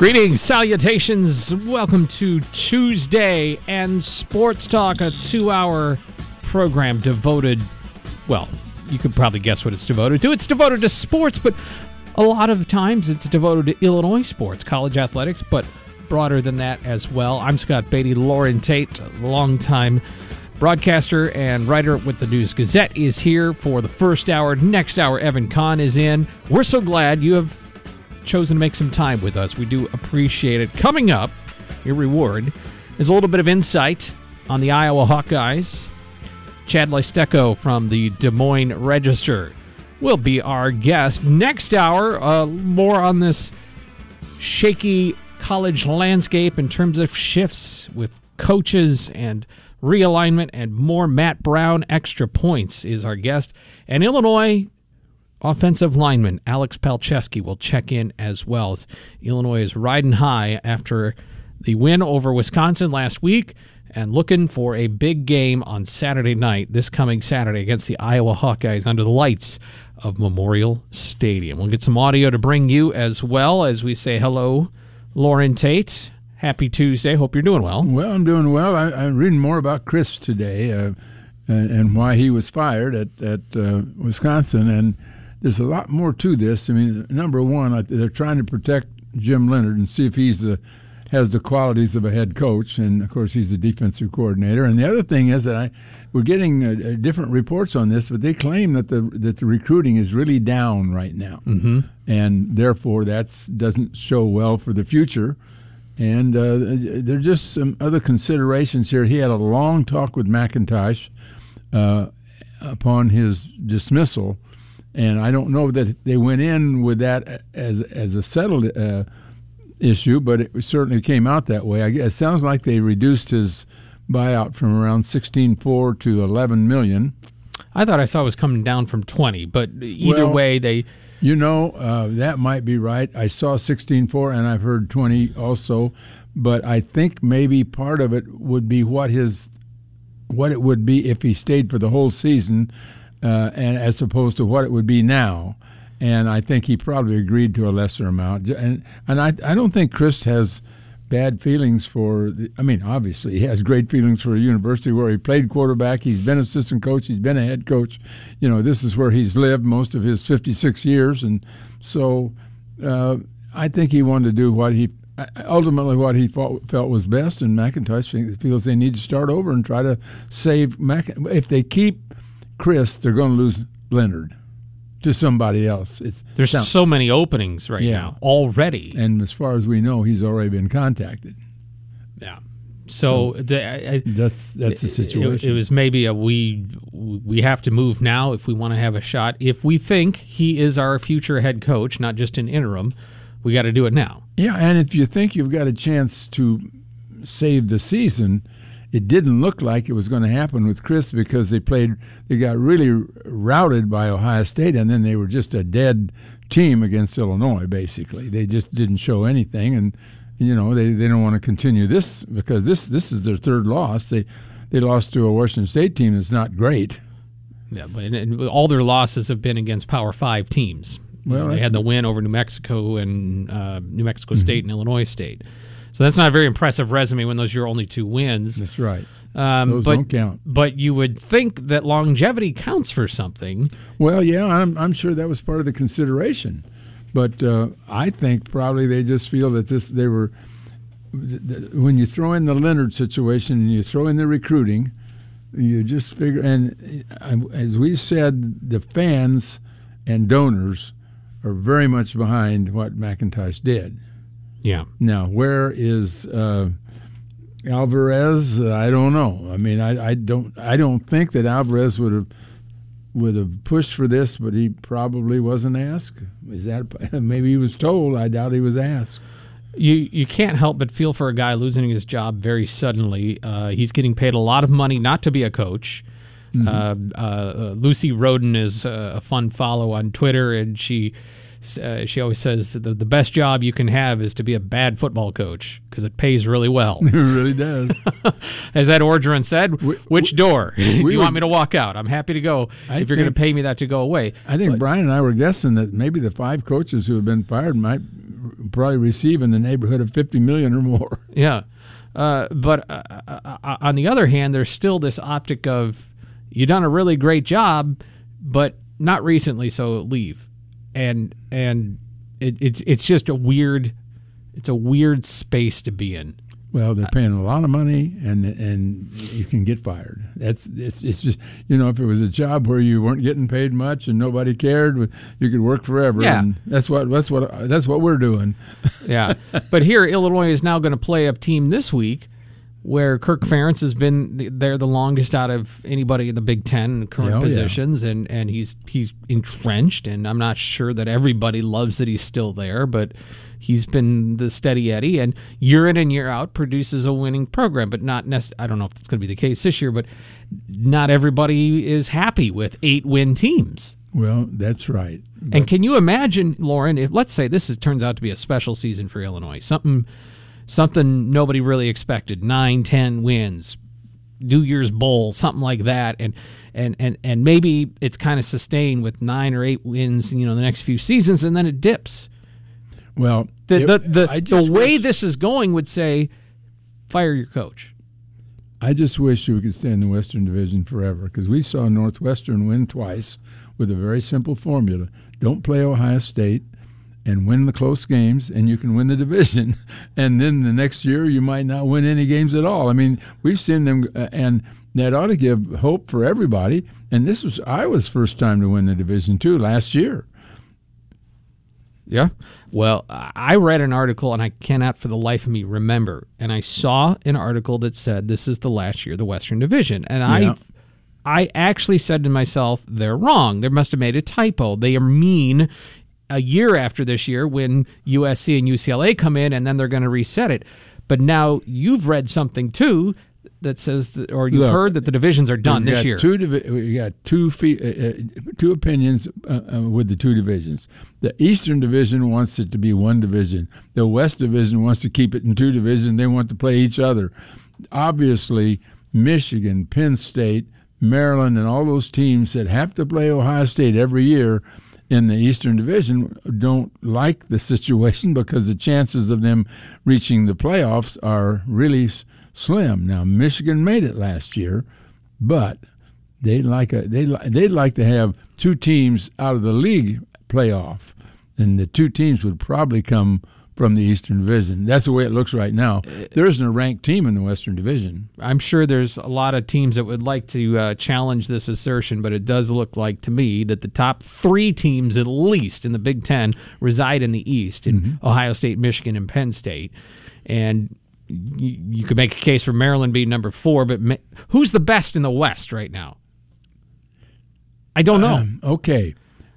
Greetings, salutations. Welcome to Tuesday and Sports Talk, a two hour program devoted, well, you could probably guess what it's devoted to. It's devoted to sports, but a lot of times it's devoted to Illinois sports, college athletics, but broader than that as well. I'm Scott Beatty. Loren Tate, longtime broadcaster and writer with the News Gazette, is here for the first hour. Next hour, Evan Kahn is in. We're so glad you have chosen to make some time with us. We do appreciate it. Coming up, your reward is a little bit of insight on the Iowa Hawkeyes. Chad Leistikow from the Des Moines Register will be our guest. Next hour, uh, more on this shaky college landscape in terms of shifts with coaches and realignment and more Matt Brown extra points is our guest. And Illinois offensive lineman Alex Palczewski will check in as well. Illinois is riding high after the win over Wisconsin last week and looking for a big game on Saturday night, this coming Saturday, against the Iowa Hawkeyes under the lights of Memorial Stadium. We'll get some audio to bring you as well as we say hello, Loren Tate. Happy Tuesday. Hope you're doing well. Well, I'm doing well. I, am reading more about Chryst today uh, and, and, why he was fired at, at uh, Wisconsin. And there's a lot more to this. I mean, number one, they're trying to protect Jim Leonhard and see if he's the has the qualities of a head coach, and of course he's the defensive coordinator. And the other thing is that I we're getting uh, different reports on this, but they claim that the that the recruiting is really down right now, mm-hmm. and therefore that doesn't show well for the future. And uh, there are just some other considerations here. He had a long talk with McIntosh uh, upon his dismissal and I don't know that they went in with that as as a settled uh, issue, but it certainly came out that way. I it sounds like they reduced his buyout from around sixteen four to eleven million. I thought I saw it was coming down from twenty, but either well, way, they. You know, uh, that might be right. I saw sixteen four, and I've heard twenty also, but I think maybe part of it would be what his what it would be if he stayed for the whole season uh, and as opposed to what it would be now. And I think he probably agreed to a lesser amount. And and I I don't think Chryst has bad feelings for. The, I mean, obviously he has great feelings for a university where he played quarterback. He's been assistant coach. He's been a head coach. You know, this is where he's lived most of his 56 years, and so uh, I think he wanted to do what he ultimately what he felt, felt was best. And McIntosh feels they need to start over and try to save Mac. If they keep Chryst, they're going to lose Leonhard to somebody else. It's There's sound, so many openings right yeah. now already, and as far as we know, he's already been contacted. Yeah. So, so the, I, that's that's the situation. It, it, was maybe a we we have to move now if we want to have a shot. If we think he is our future head coach, not just an interim, we got to do it now. Yeah, and if you think you've got a chance to save the season, it didn't look like it was going to happen with Chryst because they played, they got really routed by Ohio State, and then they were just a dead team against Illinois. Basically, they just didn't show anything, and you know they, they don't want to continue this because this this is their third loss. They they lost to a Washington State team that's not great. Yeah, but and all their losses have been against Power Five teams. Well, they had the win over New Mexico and uh, New Mexico mm-hmm. State and Illinois State. So that's not a very impressive resume when those are your only two wins. That's right. Um, those but, don't count. But you would think that longevity counts for something. Well, yeah, I'm, I'm sure that was part of the consideration. But uh, I think probably they just feel that this they were when you throw in the Leonhard situation and you throw in the recruiting, you just figure. And uh, as we said, the fans and donors are very much behind what McIntosh did. Yeah. Now, where is uh, Alvarez? I don't know. I mean, I, I don't I don't think that Alvarez would have would have pushed for this, but he probably wasn't asked. Is that maybe he was told? I doubt he was asked. You you can't help but feel for a guy losing his job very suddenly. Uh, he's getting paid a lot of money not to be a coach. Mm-hmm. Uh, uh, Lucy Roden is a fun follow on Twitter, and she uh, she always says the, the best job you can have is to be a bad football coach because it pays really well. it really does. As Ed Orgeron said, we, which door do you would, want me to walk out? I'm happy to go I if you're going to pay me that to go away. I think but, Brian and I were guessing that maybe the five coaches who have been fired might probably receive in the neighborhood of fifty million or more. Yeah, uh, but uh, uh, on the other hand, there's still this optic of you done a really great job, but not recently, so leave, and and it, it's it's just a weird, it's a weird space to be in. Well, they're uh, paying a lot of money, and and you can get fired. That's it's it's just you know if it was a job where you weren't getting paid much and nobody cared, you could work forever. Yeah. and that's what that's what that's what we're doing. Yeah, but here Illinois is now going to play a team this week where Kirk Ferentz has been there the longest out of anybody in the Big Ten in current Oh, yeah. positions, and and he's he's entrenched, and I'm not sure that everybody loves that he's still there, but he's been the steady Eddie, and year in and year out produces a winning program, but not necess- I don't know if that's going to be the case this year, but not everybody is happy with eight win teams. Well, that's right. And can you imagine, Loren, if let's say this is, turns out to be a special season for Illinois, something something nobody really expected, nine, ten wins, New Year's Bowl, something like that, and and and and maybe it's kind of sustained with nine or eight wins, you know, the next few seasons, and then it dips. Well, The it- the the, the way wish- this is going would say, fire your coach. I just wish we could stay in the Western Division forever because we saw Northwestern win twice with a very simple formula: don't play Ohio State and win the close games, and you can win the division. And then the next year, you might not win any games at all. I mean, we've seen them, uh, and that ought to give hope for everybody. And this was Iowa's first time to win the division too last year. Yeah. Well, I read an article and I cannot for the life of me remember. And I saw an article that said this is the last year of the Western Division. And Yeah. I I actually said to myself, they're wrong. They must have made a typo. They are mean a year after this year when USC and UCLA come in and then they're going to reset it. But now you've read something too that says that, or you've Look, heard that the divisions are done this year. Two divi- we got two fe- uh, uh, two opinions uh, uh, with the two divisions. The Eastern Division wants it to be one division. The West Division wants to keep it in two divisions. They want to play each other. Obviously, Michigan, Penn State, Maryland, and all those teams that have to play Ohio State every year in the Eastern Division don't like the situation because the chances of them reaching the playoffs are really s- slim. Now, Michigan made it last year, but they like they li- they'd like to have two teams out of the league playoff, and the two teams would probably come from the Eastern Division. That's the way it looks right now. There isn't a ranked team in the Western Division. I'm sure there's a lot of teams that would like to uh, challenge this assertion, but it does look like to me that the top three teams, at least in the Big Ten, reside in the East in Ohio State, Michigan, and Penn State. And you, you could make a case for Maryland being number four, but ma- who's the best in the West right now? I don't know. Um, okay.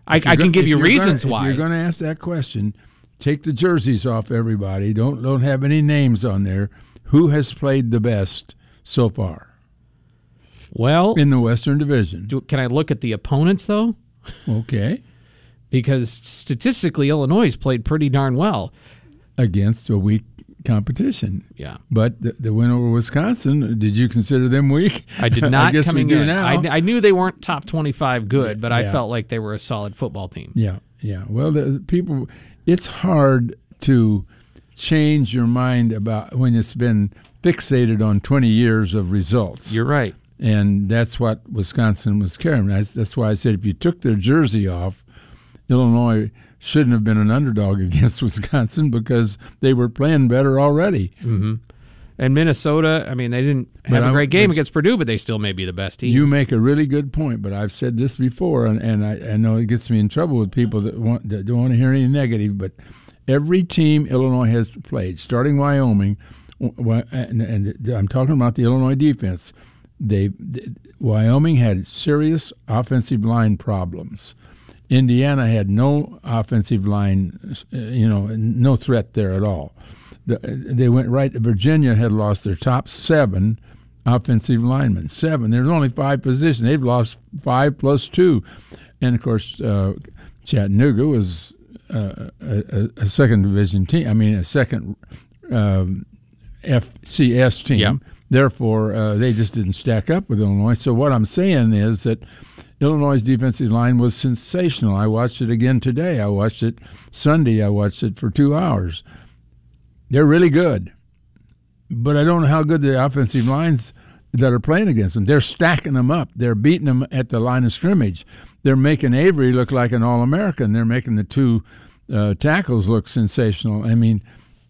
I, I can give you gonna- reasons if why. you're going to ask that question, take the jerseys off everybody. Don't don't have any names on there. Who has played the best so far well, in the Western Division? do, can I look at the opponents though? Okay, Because statistically, Illinois has played pretty darn well. against a weak competition. Yeah. But the, the win over Wisconsin, did you consider them weak? I did not I guess coming we do in. now. I, I knew they weren't top 25 good, but I felt like they were a solid football team. Yeah, yeah. Well, the people, it's hard to change your mind about when it's been fixated on 20 years of results. You're right. and that's what Wisconsin was carrying. That's, that's why I said if you took their jersey off, Illinois shouldn't have been an underdog against Wisconsin because they were playing better already. Mm-hmm. And Minnesota, I mean, they didn't have But a I- great game against Purdue, but they still may be the best team. You make a really good point, but I've said this before, and, and I, I know it gets me in trouble with people that want that don't want to hear any negative. But every team Illinois has played, starting Wyoming, and, and I'm talking about the Illinois defense. They, Wyoming had serious offensive line problems. Indiana had no offensive line, uh, you know, no threat there at all. The, they went right. Virginia had lost their top seven offensive linemen. Seven. There's only five positions. They've lost five plus two, and of course, uh, Chattanooga was uh, a, a second division team. I mean, a second um, FCS team. Yeah. Therefore, uh, they just didn't stack up with Illinois. So what I'm saying is that Illinois' defensive line was sensational. I watched it again today. I watched it Sunday. I watched it for two hours. They're really good, but I don't know how good the offensive lines that are playing against them. They're stacking them up. They're beating them at the line of scrimmage. They're making Avery look like an All American. They're making the two uh, tackles look sensational. I mean,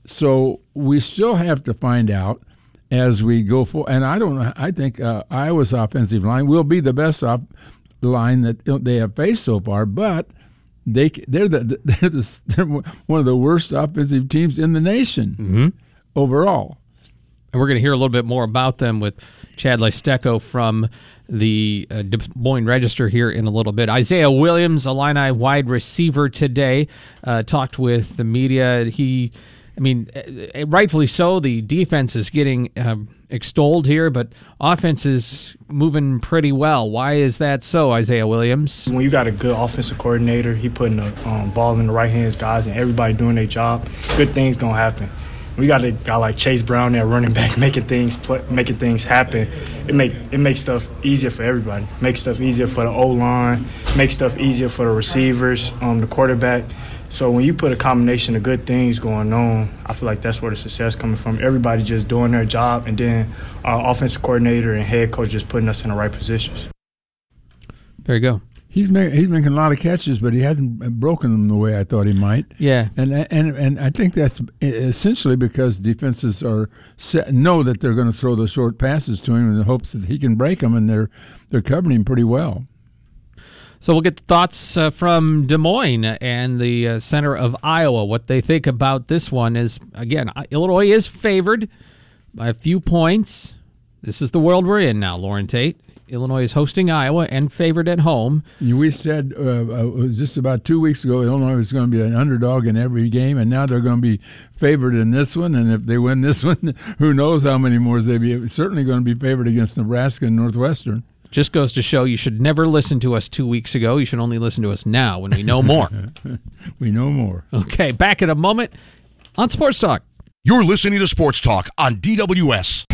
so we still have to find out as we go for. And I don't know. I think uh, Iowa's offensive line will be the best off line that they have faced so far, but they they're the they're, the, they're one of the worst offensive teams in the nation mm-hmm. overall. And we're going to hear a little bit more about them with Chad Leistikow from the uh, Des Moines Register here in a little bit. Isaiah Williams, Illini wide receiver today, uh, talked with the media. He, I mean, uh, uh, rightfully so. The defense is getting um, extolled here, but offense is moving pretty well. Why is that so, Isaiah Williams? When you got a good offensive coordinator, he putting the um, ball in the right hands, guys, and everybody doing their job, good things gonna happen we got a guy like Chase Brown there running back, making things making things happen. It make it makes stuff easier for everybody. Makes stuff easier for the O line. Makes stuff easier for the receivers, um, the quarterback. So when you put a combination of good things going on, I feel like that's where the success coming from. Everybody just doing their job, and then our offensive coordinator and head coach just putting us in the right positions. There you go. He's he's making a lot of catches, but he hasn't broken them the way I thought he might. Yeah, and and and I think that's essentially because defenses are set, know that they're going to throw the short passes to him in the hopes that he can break them, and they're they're covering him pretty well. So we'll get thoughts uh, from Des Moines and the uh, center of Iowa. What they think about this one is again, Illinois is favored by a few points. This is the world we're in now, Loren Tate. Illinois is hosting Iowa and favored at home. We said uh, uh, just about two weeks ago Illinois was going to be an underdog in every game, and now they're going to be favored in this one. And if they win this one, who knows how many more they'd be? Certainly going to be favored against Nebraska and Northwestern. Just goes to show you should never listen to us two weeks ago. You should only listen to us now when we know more. we know more. Okay, back in a moment on Sports Talk. You're listening to Sports Talk on DWS.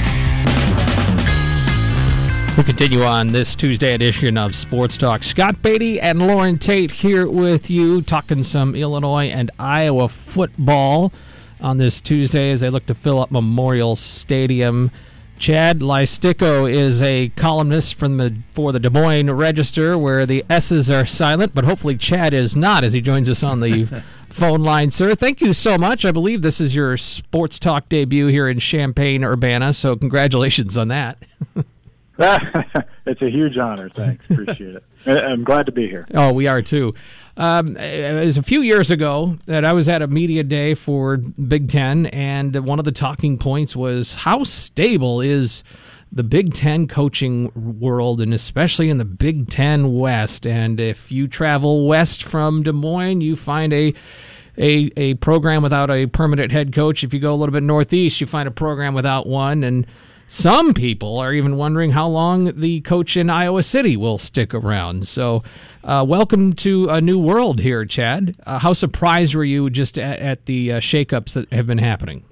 We continue on this Tuesday edition of Sports Talk. Scott Beatty and Loren Tate here with you, talking some Illinois and Iowa football on this Tuesday as they look to fill up Memorial Stadium. Chad Leistikow is a columnist from the for the Des Moines Register, where the S's are silent, but hopefully Chad is not as he joins us on the phone line, sir. Thank you so much. I believe this is your sports talk debut here in Champaign Urbana, so congratulations on that. it's a huge honor. Thanks. Appreciate it. I'm glad to be here. Oh, we are too. Um, it was a few years ago that I was at a media day for Big Ten, and one of the talking points was how stable is the Big Ten coaching world, and especially in the Big Ten West. And if you travel west from Des Moines, you find a a, a program without a permanent head coach. If you go a little bit northeast, you find a program without one. And some people are even wondering how long the coach in Iowa City will stick around. So, uh, welcome to a new world here, Chad. Uh, how surprised were you just at, at the uh, shakeups that have been happening?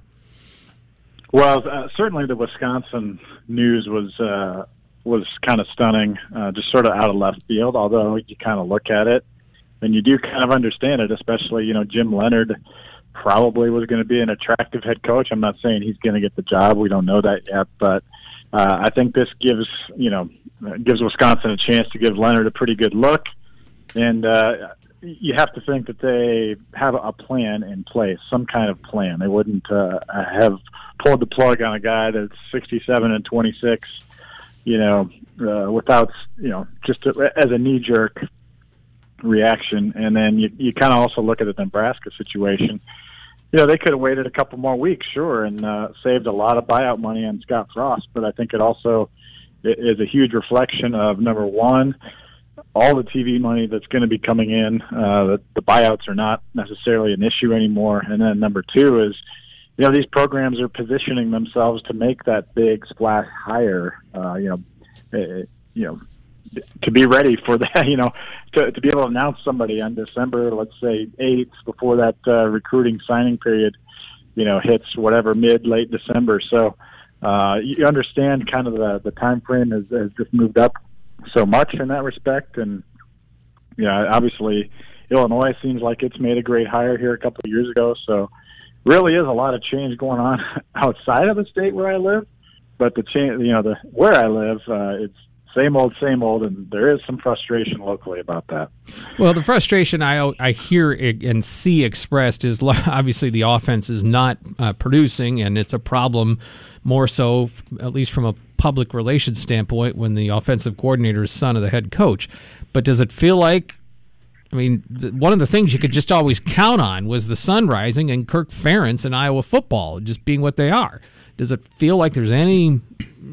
Well, uh, certainly the Wisconsin news was uh, was kind of stunning, uh, just sort of out of left field. Although you kind of look at it and you do kind of understand it, especially you know Jim Leonhard probably was going to be an attractive head coach. I'm not saying he's going to get the job. We don't know that yet, but uh, I think this gives you know gives Wisconsin a chance to give Leonhard a pretty good look, and uh, you have to think that they have a plan in place, some kind of plan. They wouldn't uh, have pulled the plug on a guy that's 67 and 26, you know, uh, without you know just a, as a knee jerk reaction. And then you you kind of also look at the Nebraska situation you know, they could have waited a couple more weeks, sure, and uh, saved a lot of buyout money on Scott Frost. But I think it also is a huge reflection of number one, all the TV money that's going to be coming in. Uh, the, the buyouts are not necessarily an issue anymore. And then number two is, you know, these programs are positioning themselves to make that big splash higher. Uh, you know, uh, you know, to be ready for that, you know, to, to be able to announce somebody on December, let's say 8th, before that uh, recruiting signing period, you know, hits whatever mid, late December. So uh, you understand kind of the, the time frame has, has just moved up so much in that respect. And yeah, obviously Illinois seems like it's made a great hire here a couple of years ago. So really is a lot of change going on outside of the state where I live. But the change, you know, the where I live, uh, it's same old, same old, and there is some frustration locally about that. Well, the frustration I I hear and see expressed is obviously the offense is not uh, producing, and it's a problem more so, at least from a public relations standpoint, when the offensive coordinator is son of the head coach. But does it feel like? I mean, one of the things you could just always count on was the sun rising and Kirk Ferentz and Iowa football just being what they are. Does it feel like there's any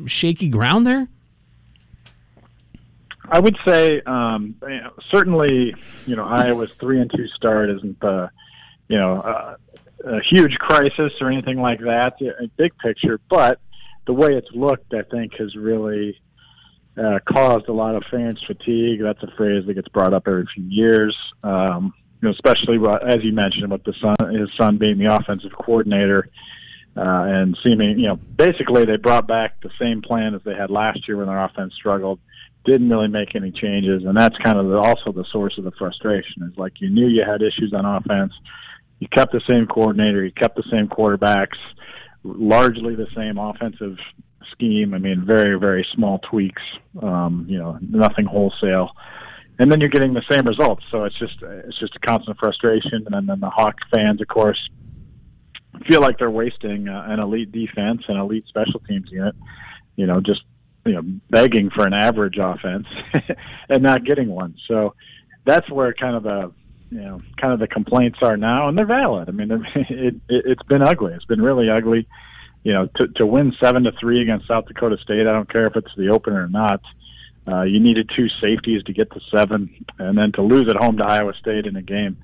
shaky ground there? I would say um, certainly, you know, Iowa's three and two start isn't the, you know, uh, a huge crisis or anything like that, big picture. But the way it's looked, I think, has really uh, caused a lot of fans fatigue. That's a phrase that gets brought up every few years. Um, you know, especially as you mentioned, with the son, his son being the offensive coordinator. Uh, and seeming, you know, basically they brought back the same plan as they had last year when their offense struggled didn't really make any changes, and that's kind of the, also the source of the frustration. Is like you knew you had issues on offense, you kept the same coordinator, you kept the same quarterbacks, largely the same offensive scheme. I mean, very very small tweaks. Um, you know, nothing wholesale, and then you're getting the same results. So it's just it's just a constant frustration, and then the Hawk fans, of course. Feel like they're wasting uh, an elite defense and elite special teams unit, you know, just you know begging for an average offense and not getting one. So that's where kind of the you know kind of the complaints are now, and they're valid. I mean, it, it it's been ugly. It's been really ugly. You know, to to win seven to three against South Dakota State, I don't care if it's the opener or not. Uh, you needed two safeties to get to seven, and then to lose at home to Iowa State in a game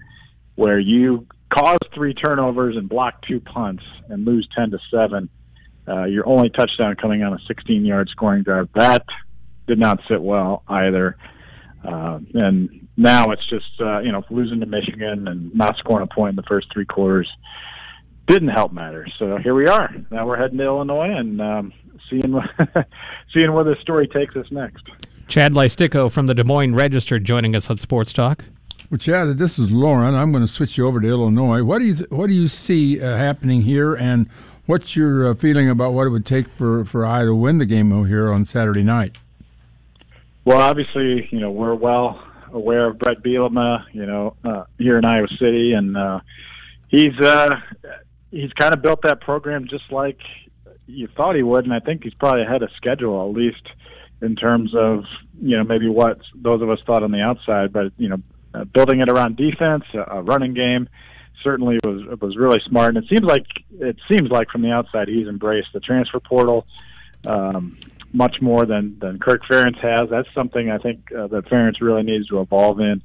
where you caused three turnovers and blocked two punts and lose ten to seven uh, your only touchdown coming on a 16 yard scoring drive. That did not sit well either. Uh, and now it's just, uh, you know, losing to Michigan and not scoring a point in the first three quarters didn't help matters. So here we are. Now we're heading to Illinois and um, seeing, seeing where this story takes us next. Chad Leistikow from the Des Moines Register joining us on Sports Talk. Well, Chad, this is Loren. I'm going to switch you over to Illinois. What do you what do you see uh, happening here, and What's your uh, feeling about what it would take for for I to win the game here on Saturday night? Well, obviously, you know we're well aware of Brett Bielema, you know, uh, here in Iowa City, and uh, he's uh, he's kind of built that program just like you thought he would, and I think he's probably ahead of schedule at least in terms of you know maybe what those of us thought on the outside, but you know, uh, building it around defense, a running game certainly was was really smart. And it seems like it seems like from the outside he's embraced the transfer portal um, much more than than Kirk Ferentz has. That's something I think uh, that Ferentz really needs to evolve in.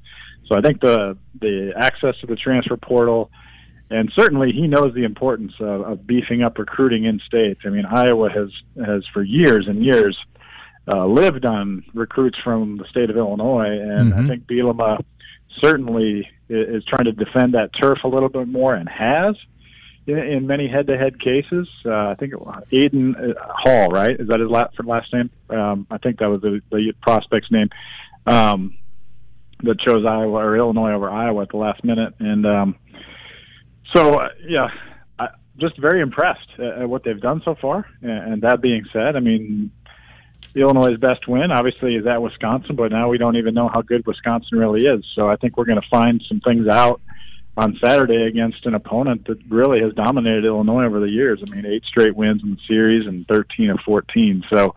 So I think the the access to the transfer portal. And certainly, he knows the importance of, of beefing up recruiting in states. I mean, Iowa has has for years and years uh, lived on recruits from the state of Illinois, and mm-hmm. I think Bielema certainly is trying to defend that turf a little bit more and has in, many head-to-head cases. Uh, I think Aiden uh, Hall, right? Is that his last, last name? Um, I think that was the, the prospect's name um, that chose Iowa or Illinois over Iowa at the last minute. And um, so, uh, yeah, I, just very impressed at what they've done so far. And, and that being said, I mean, Illinois' best win, obviously, is at Wisconsin, but now we don't even know how good Wisconsin really is. So I think we're going to find some things out on Saturday against an opponent that really has dominated Illinois over the years. I mean, eight straight wins in the series and 13 of 14. So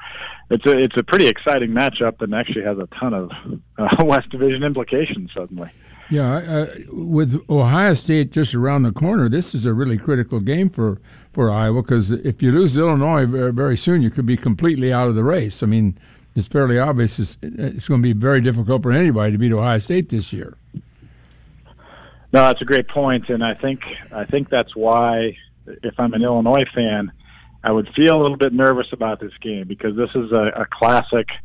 it's a it's a pretty exciting matchup that actually has a ton of uh, West Division implications suddenly. Yeah, uh, with Ohio State just around the corner, this is a really critical game for, for Iowa because if you lose Illinois very, very soon, you could be completely out of the race. I mean, it's fairly obvious it's, it's going to be very difficult for anybody to beat Ohio State this year. No, that's a great point, and I think I think that's why, if I'm an Illinois fan, I would feel a little bit nervous about this game because this is a, a classic –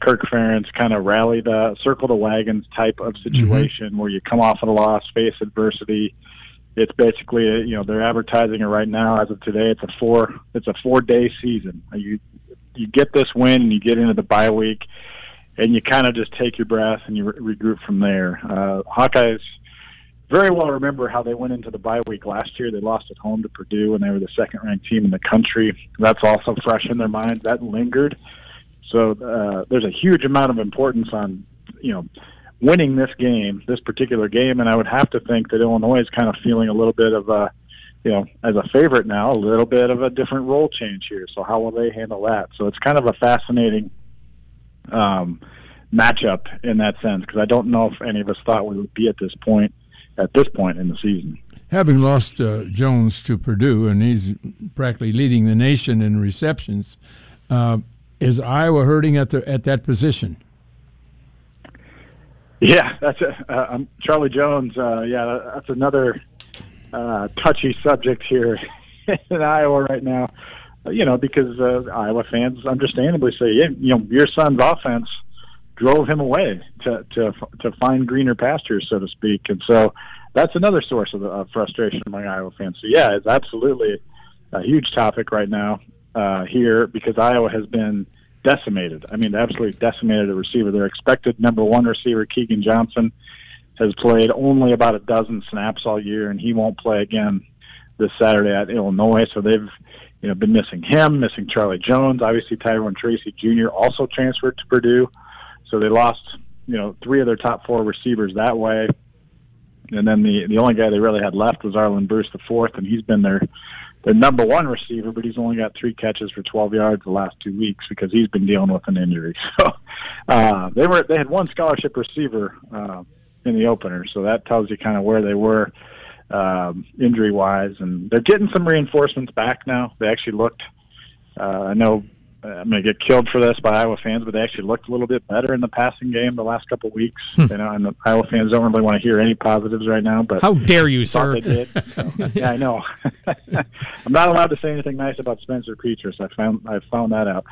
Kirk Ferentz kind of rally the circle the wagons type of situation mm-hmm. where you come off of a loss, face adversity. It's basically you know they're advertising it right now as of today. It's a four it's a four day season. You you get this win and you get into the bye week, and you kind of just take your breath and you re- regroup from there. Uh, Hawkeyes very well remember how they went into the bye week last year. They lost at home to Purdue, and they were the second ranked team in the country. That's also fresh in their minds. That lingered. So uh, there's a huge amount of importance on you know winning this game, this particular game, and I would have to think that Illinois is kind of feeling a little bit of a you know, as a favorite now, a little bit of a different role change here. So how will they handle that? So it's kind of a fascinating um, matchup in that sense because I don't know if any of us thought we would be at this point at this point in the season. Having lost uh, Jones to Purdue, and he's practically leading the nation in receptions, uh, is Iowa hurting at the at that position? Yeah, that's a, uh, um, Charlie Jones. Uh, yeah, that's another uh, touchy subject here in Iowa right now. You know, because uh, Iowa fans understandably say, yeah, you know, your son's offense drove him away to to to find greener pastures, so to speak, and so that's another source of, of frustration among Iowa fans. So yeah, it's absolutely a huge topic right now uh, here because Iowa has been decimated. I mean, absolutely decimated a receiver. Their expected number one receiver, Keagan Johnson, has played only about a dozen snaps all year, and he won't play again this Saturday at Illinois. So they've you know been missing him, missing Charlie Jones. Obviously, Tyrone Tracy Jr. also transferred to Purdue, so they lost you know three of their top four receivers that way. And then the the only guy they really had left was Arland Bruce the fourth, and he's been their their number one receiver, but he's only got three catches for 12 yards the last two weeks because he's been dealing with an injury. So uh, they were they had one scholarship receiver uh, in the opener. So that tells you kind of where they were um, injury wise, and they're getting some reinforcements back now. They actually looked. Uh, I know I'm going to get killed for this by Iowa fans, but they actually looked a little bit better in the passing game the last couple of weeks. Hmm. You know, and the Iowa fans don't really want to hear any positives right now. But how dare you, sir? They did. So, yeah, I know. I'm not allowed to say anything nice about Spencer Petras. I found I found that out.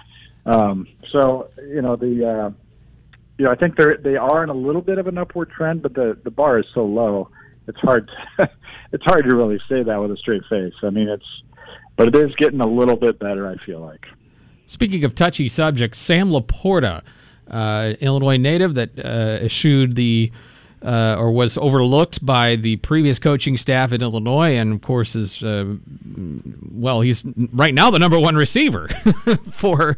Um, so you know the uh, you know, I think they're they are in a little bit of an upward trend, but the the bar is so low, it's hard to, it's hard to really say that with a straight face. I mean, it's but it is getting a little bit better. I feel like. Speaking of touchy subjects, Sam LaPorta, uh, Illinois native that uh, eschewed the uh, or was overlooked by the previous coaching staff in Illinois, and of course is uh, well, he's right now the number one receiver for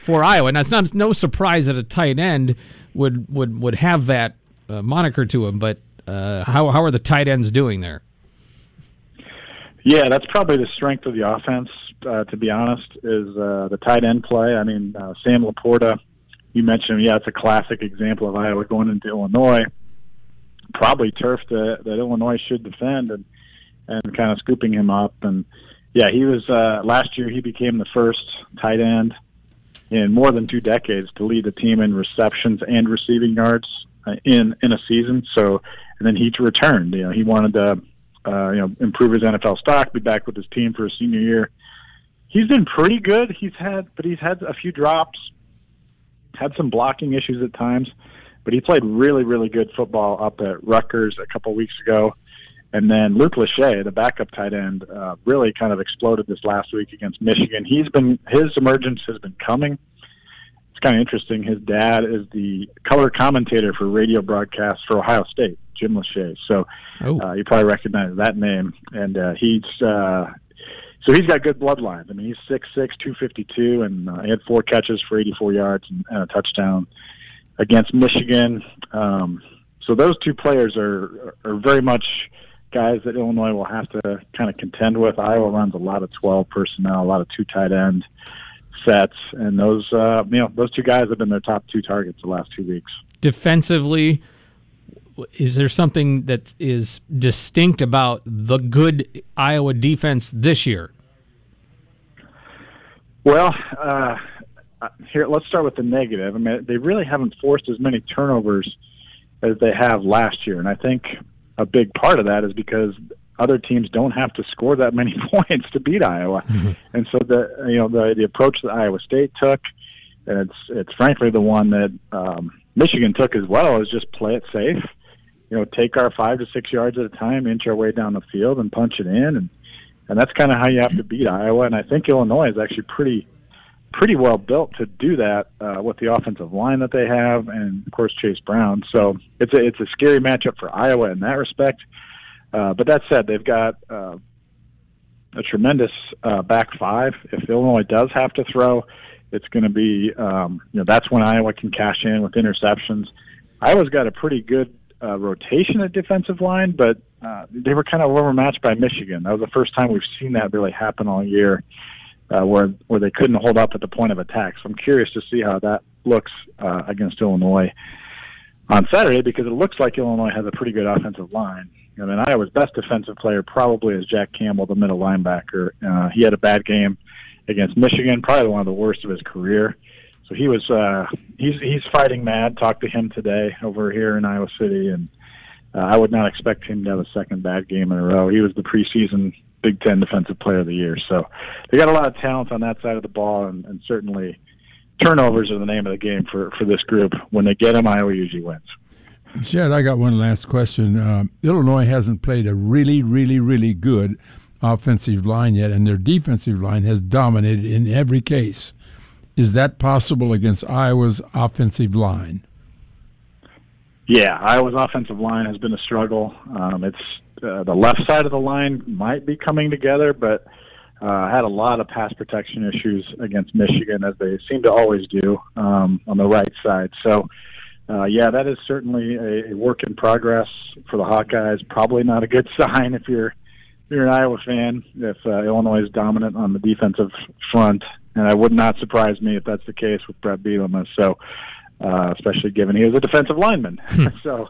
for Iowa. Now it's not no surprise that a tight end would would would have that uh, moniker to him, but uh, how how are the tight ends doing there? Yeah, that's probably the strength of the offense. Uh, to be honest, is uh, the tight end play. I mean, uh, Sam LaPorta, you mentioned, yeah, it's a classic example of Iowa going into Illinois, probably turf that, that Illinois should defend, and and kind of scooping him up. And yeah, he was uh, last year. He became the first tight end in more than two decades to lead the team in receptions and receiving yards uh, in in a season. So, and then he returned. You know, he wanted to uh, you know improve his NFL stock, be back with his team for his senior year. He's been pretty good. He's had, but he's had a few drops, had some blocking issues at times, but he played really, really good football up at Rutgers a couple weeks ago. And then Luke Lachey, the backup tight end, uh, really kind of exploded this last week against Michigan. He's been his emergence has been coming. It's kind of interesting. His dad is the color commentator for radio broadcasts for Ohio State, Jim Lachey. So oh. uh, you probably recognize that name. And uh, he's uh, so he's got good bloodlines. I mean, he's six six, two fifty two, and uh, he had four catches for eighty four yards and, and a touchdown against Michigan. Um, so those two players are are very much guys that Illinois will have to kind of contend with. Iowa runs a lot of 12 personnel, a lot of two tight end sets, and those uh, you know those two guys have been their top two targets the last two weeks. Defensively, is there something that is distinct about the good Iowa defense this year? Well, uh, here let's start with the negative. I mean, they really haven't forced as many turnovers as they have last year, and I think a big part of that is because other teams don't have to score that many points to beat Iowa, mm-hmm. and so the you know the the approach that Iowa State took, and it's it's frankly the one that um, Michigan took as well is just play it safe, you know, take our five to six yards at a time, inch our way down the field, and punch it in, and and that's kind of how you have to beat Iowa. And I think Illinois is actually pretty pretty well built to do that uh, with the offensive line that they have, and of course Chase Brown. So it's a it's a scary matchup for Iowa in that respect. Uh, but that said, they've got uh, a tremendous uh, back five. If Illinois does have to throw, it's going to be um, you know that's when Iowa can cash in with interceptions. Iowa's got a pretty good uh, rotation at defensive line, but uh, they were kind of overmatched by Michigan. That was the first time we've seen that really happen all year, uh, where where they couldn't hold up at the point of attack. So I'm curious to see how that looks uh, against Illinois on Saturday because it looks like Illinois has a pretty good offensive line. And mean, Iowa's best defensive player probably is Jack Campbell, the middle linebacker. Uh, he had a bad game against Michigan, probably one of the worst of his career. So he was uh, he's he's fighting mad. Talked to him today over here in Iowa City, and uh, I would not expect him to have a second bad game in a row. He was the preseason Big Ten Defensive Player of the Year. So they got a lot of talent on that side of the ball, and, and certainly turnovers are the name of the game for for this group. When they get them, Iowa usually wins. Chad, I got one last question. Uh, Illinois hasn't played a really, really, really good offensive line yet, and their defensive line has dominated in every case. Is that possible against Iowa's offensive line? Yeah, Iowa's offensive line has been a struggle. Um, it's uh, the left side of the line might be coming together, but uh, had a lot of pass protection issues against Michigan, as they seem to always do um, on the right side. So, uh, yeah, that is certainly a, a work in progress for the Hawkeyes. Probably not a good sign if you're if you're an Iowa fan if uh, Illinois is dominant on the defensive front, and I would not surprise me if that's the case with Brett Bielema. So, uh, especially given he was a defensive lineman, so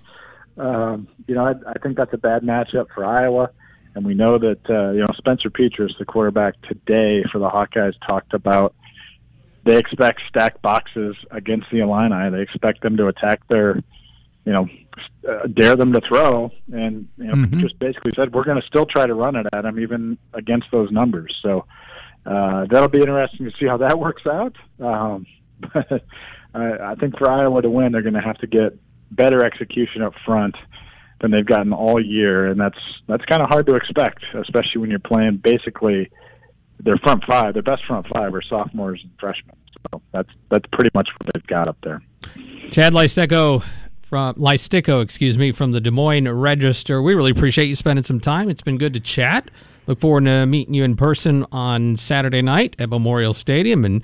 um, you know I, I think that's a bad matchup for Iowa. And we know that uh, you know Spencer Petras, the quarterback today for the Hawkeyes, talked about they expect stacked boxes against the Illini. They expect them to attack their, you know, uh, dare them to throw, and you know, Mhm. just basically said we're going to still try to run it at them even against those numbers. So uh, that'll be interesting to see how that works out. Um, but I, I think for Iowa to win, they're going to have to get better execution up front than they've gotten all year, and that's that's kind of hard to expect, especially when you're playing basically their front five, their best front five are sophomores and freshmen. So that's that's pretty much what they've got up there. Chad Leistikow from Leistikow, excuse me, from the Des Moines Register. We really appreciate you spending some time. It's been good to chat. Look forward to meeting you in person on Saturday night at Memorial Stadium. And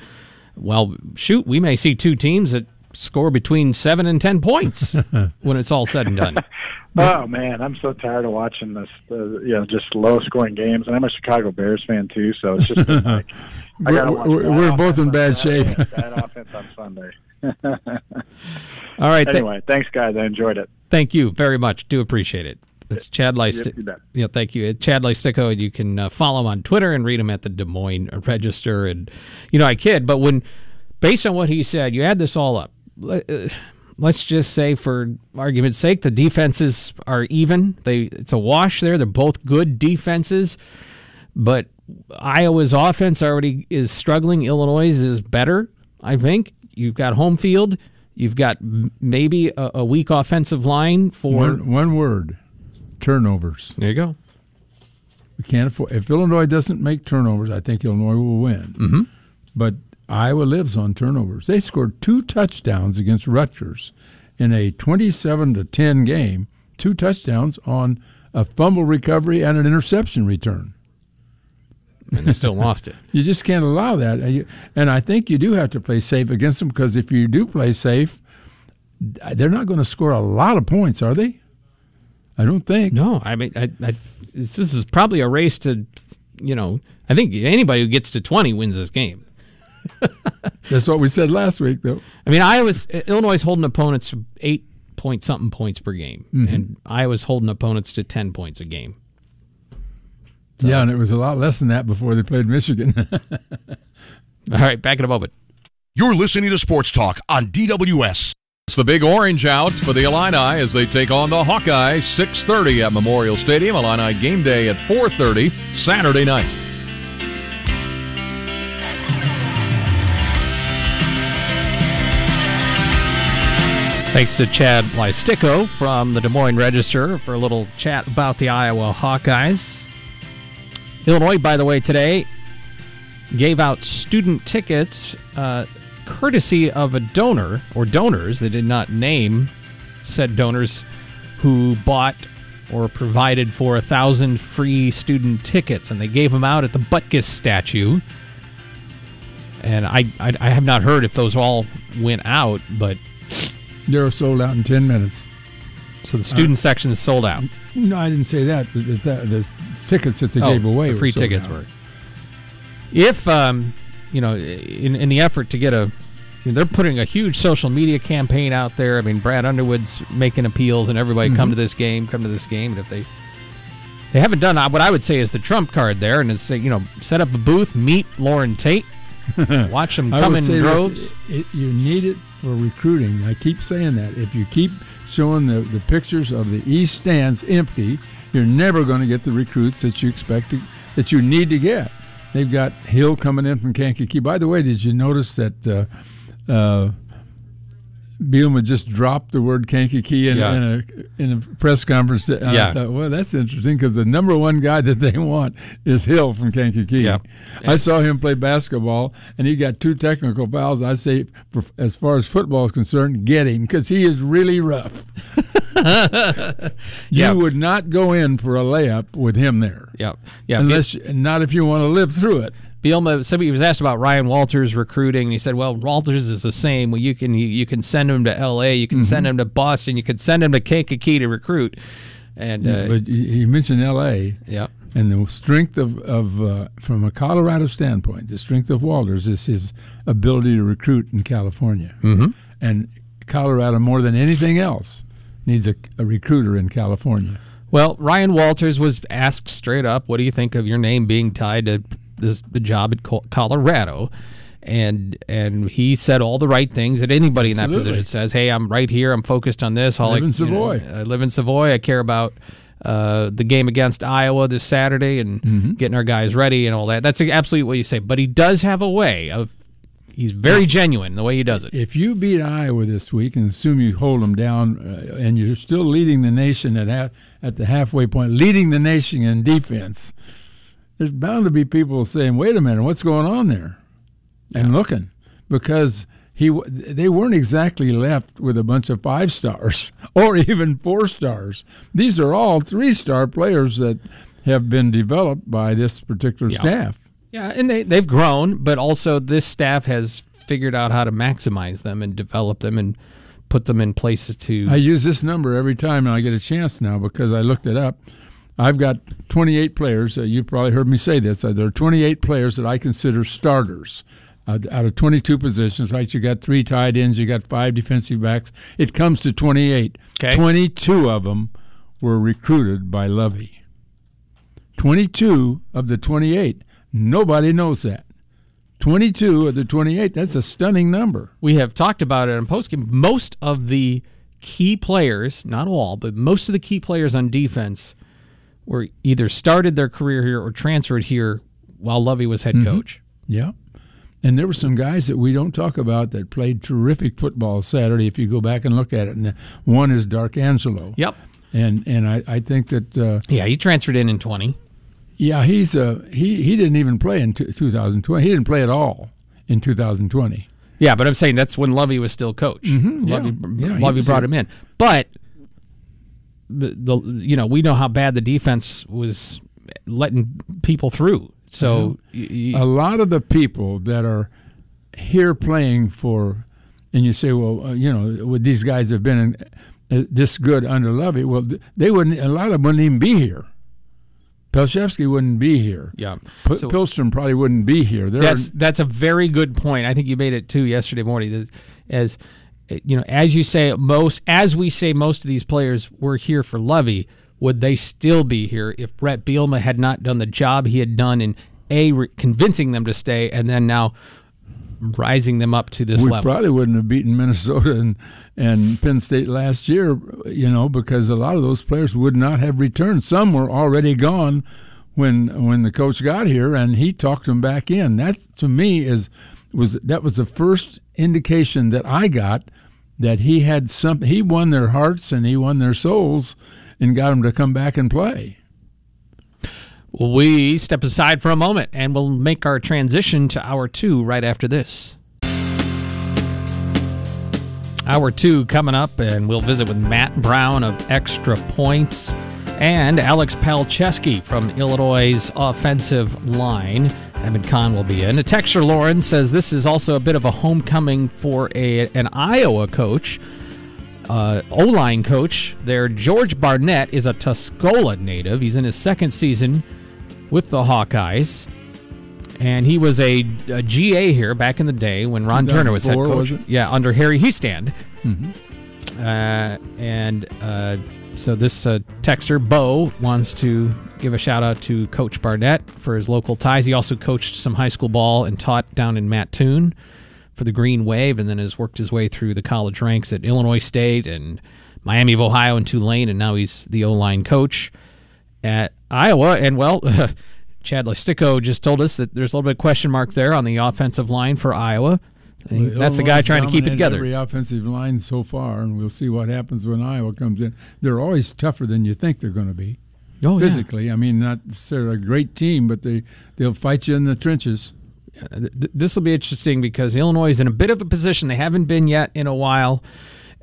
well, shoot, we may see two teams that score between seven and ten points when it's all said and done. Oh man, I'm so tired of watching this. Uh, you know, just low scoring games, and I'm a Chicago Bears fan too. So it's just like we're, we're- we're both in bad Saturday shape. Bad offense on Sunday. All right, th- anyway, thanks guys. I enjoyed it. thank you very much. Do appreciate it. It's Chad Yep, Leistikow. you. Yeah, thank you. Chad Leistikow, and you can uh, follow him on Twitter and read him at the Des Moines Register. And you know, I kid, but when based on what he said, you add this all up. uh, Let's just say, for argument's sake, the defenses are even. They it's a wash there. They're both good defenses, but Iowa's offense already is struggling. Illinois is better. I think you've got home field. You've got maybe a, a weak offensive line for. One, one word turnovers. there you go. We can't afford. If Illinois doesn't make turnovers, I think Illinois will win. Mm-hmm. But Iowa lives on turnovers. They scored two touchdowns against Rutgers in a 27 to 10 game. Two touchdowns on a fumble recovery and an interception return. And they still lost it. You just can't allow that. And And I think you do have to play safe against them because if you do play safe, they're not going to score a lot of points, are they? I don't think. No, I mean, I, I, this this is probably a race to, you know, I think anybody who gets to 20 wins this game. That's what we said last week, though. I mean, Iowa's Illinois holding opponents eight point something points per game, mm-hmm. and Iowa's holding opponents to 10 points a game. Yeah, and it was a lot less than that before they played Michigan. All right, back in a moment. You're listening to Sports Talk on DWS. It's the big orange out for the Illini as they take on the Hawkeyes 6:30 at Memorial Stadium. Illini game day at 4:30 Saturday night. Thanks to Chad Leistikow from the Des Moines Register for a little chat about the Iowa Hawkeyes. Illinois, by the way, today gave out student tickets uh, courtesy of a donor or donors. They did not name said donors who bought or provided for a thousand free student tickets, and they gave them out at the Butkus statue. And I, I, I have not heard if those all went out, but They're sold out in 10 minutes. so the student section is sold out. No, I didn't say that. The, the, the tickets that they Oh, gave away the were free tickets out. were. If um, you know, in in the effort to get a, you know, they're putting a huge social media campaign out there. I mean, Brad Underwood's making appeals, and everybody Mm-hmm. come to this game, come to this game. And if they they haven't done uh, what I would say is the trump card there, and is say, you know, set up a booth, meet Loren Tate, watch them come in droves. this, it, you need it for recruiting. I keep saying that. If you keep showing the, the pictures of the east stands empty, you're never going to get the recruits that you expect to, that you need to get. They've got Hill coming in from Kankakee. By the way, did you notice that uh, uh, Bielema just dropped the word Kankakee in, Yeah. in a in a press conference? And I thought, well, that's interesting because the number one guy that they want is Hill from Kankakee. Yeah. I saw him play basketball, and he got two technical fouls. I say, for, as far as football is concerned, get him because he is really rough. Yeah. You would not go in for a layup with him there, Yeah, yeah. unless not if you want to live through it. Bielema, somebody was asked about Ryan Walters recruiting, and he said, "Well, Walters is the same. Well, you can you, you can send him to L.A., you can send him to Boston, you can send him to Kankakee to recruit." And uh, but you you mentioned L.A. yeah, and the strength of, of uh, from a Colorado standpoint, the strength of Walters is his ability to recruit in California, mm-hmm. and Colorado more than anything else needs a, a recruiter in California. well, Ryan Walters was asked straight up, "What do you think of your name being tied to this the job at Colorado?" And and he said all the right things that anybody in that Absolutely. position says. Hey, I'm right here. I'm focused on this. All Live I, in you know, I live in Savoy. I care about uh, the game against Iowa this Saturday and Mm-hmm. getting our guys ready and all that. That's absolutely what you say. But he does have a way of. He's very genuine the way he does it. If you beat Iowa this week and assume you hold them down, uh, and you're still leading the nation at half, at the halfway point, leading the nation in defense, there's bound to be people saying, "Wait a minute, what's going on there?" and looking because he they weren't exactly left with a bunch of five stars or even four stars. These are all three star players that have been developed by this particular staff. Yeah, and they they've grown, but also this staff has figured out how to maximize them and develop them and put them in places to. I use this number every time I get a chance now because I looked it up. I've got 28 players. Uh, you've probably heard me say this. Uh, there are 28 players that I consider starters uh, out of 22 positions. Right? You got three tight ends. You got five defensive backs. It comes to 28. Okay. 22 of them were recruited by Lovie. 22 of the 28. Nobody knows that. 22 of the 28. That's a stunning number. we have talked about it on postgame. Most of the key players, not all, but most of the key players on defense were either started their career here or transferred here while Lovie was Mm-hmm. head coach. Yeah. And there were some guys that we don't talk about that played terrific football Saturday if you go back and look at it. And one is Dark Angelo. Yep. And and I, I think that uh, Yeah, he transferred in in 20. yeah he's uh, he he didn't even play in t- 2020. He didn't play at all in 2020. Yeah, but I'm saying that's when Lovie was still coach. Mm-hmm. Lovie, Yeah, Lovie brought him in, but the, the you know we know how bad the defense was letting people through. So y- y- A lot of the people that are here playing for, and you say, well, uh, you know, would these guys have been in, uh, this good under Lovie? Well, th- they wouldn't. A lot of them wouldn't even be here. Palczewski wouldn't be here. yeah, P- So- Pihlstrom probably wouldn't be here. There That's are, that's a very good point. I think you made it too yesterday morning. As you know, as you say, most as we say, most of these players were here for Lovie. Would they still be here if Brett Bielema had not done the job he had done in a re- convincing them to stay, and then now rising them up to this we level? probably wouldn't have beaten Minnesota and, and Penn State last year, you know, because a lot of those players would not have returned. Some were already gone when when the coach got here, and he talked them back in. That to me is was that was the first indication that I got that he had some. He won their hearts and he won their souls, and got them to come back and play. We step aside for a moment and we'll make our transition to hour two right after this. Hour two coming up, and we'll visit with Matt Brown of Extra Points and Alex Palczewski from Illinois' offensive line. Evan Kahn will be in. A texture Loren says this is also a bit of a homecoming for a an Iowa coach, uh, O line coach. There, George Barnett is a Tuscola native. He's in his second season with the Hawkeyes. And he was a, a GA here back in the day when Ron Turner was head coach. was? Yeah, under Harry Hiestand. Uh, and uh, so this uh, texter, Bo, wants to give a shout out to Coach Barnett for his local ties. He also coached some high school ball and taught down in Mattoon for the Green Wave, and then has worked his way through the college ranks at Illinois State and Miami of Ohio and Tulane, and now he's the O line coach at Iowa. And well, Chad Leistikow just told us that there's a little bit of question mark there on the offensive line for Iowa. That's the guy trying to keep it together. Every offensive line so far, and we'll see what happens when Iowa comes in. They're always tougher than you think they're going to be oh, yeah. physically. I mean, not they're a great team, but they they'll fight you in the trenches. this will be interesting because Illinois is in a bit of a position they haven't been yet in a while.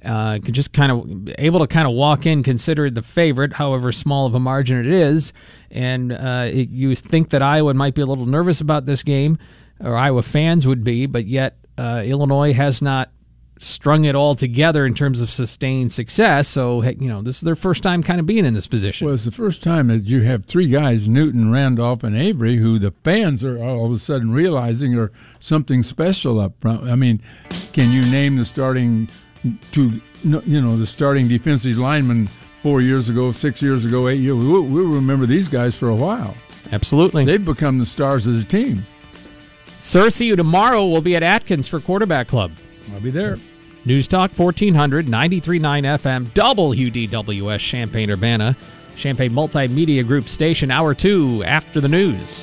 Uh, just kind of able to kind of walk in, considered the favorite, however small of a margin it is, and uh, it, you think that Iowa might be a little nervous about this game, or Iowa fans would be, but yet uh, Illinois has not strung it all together in terms of sustained success. So you know this is their first time kind of being in this position. Well, it's the first time that you have three guys, Newton, Randolph, and Avery, who the fans are all of a sudden realizing are something special up front. I mean, can you name the starting two, you know, the starting defensive lineman four years ago, six years ago, eight years? We'll, we'll remember these guys for a while. Absolutely. They've become the stars of the team. Sir, see you tomorrow. We'll be at Atkins for Quarterback Club. I'll be there. News Talk 1400, 93.9 FM, WDWS Champaign Urbana, Champaign Multimedia Group Station, hour two after the news.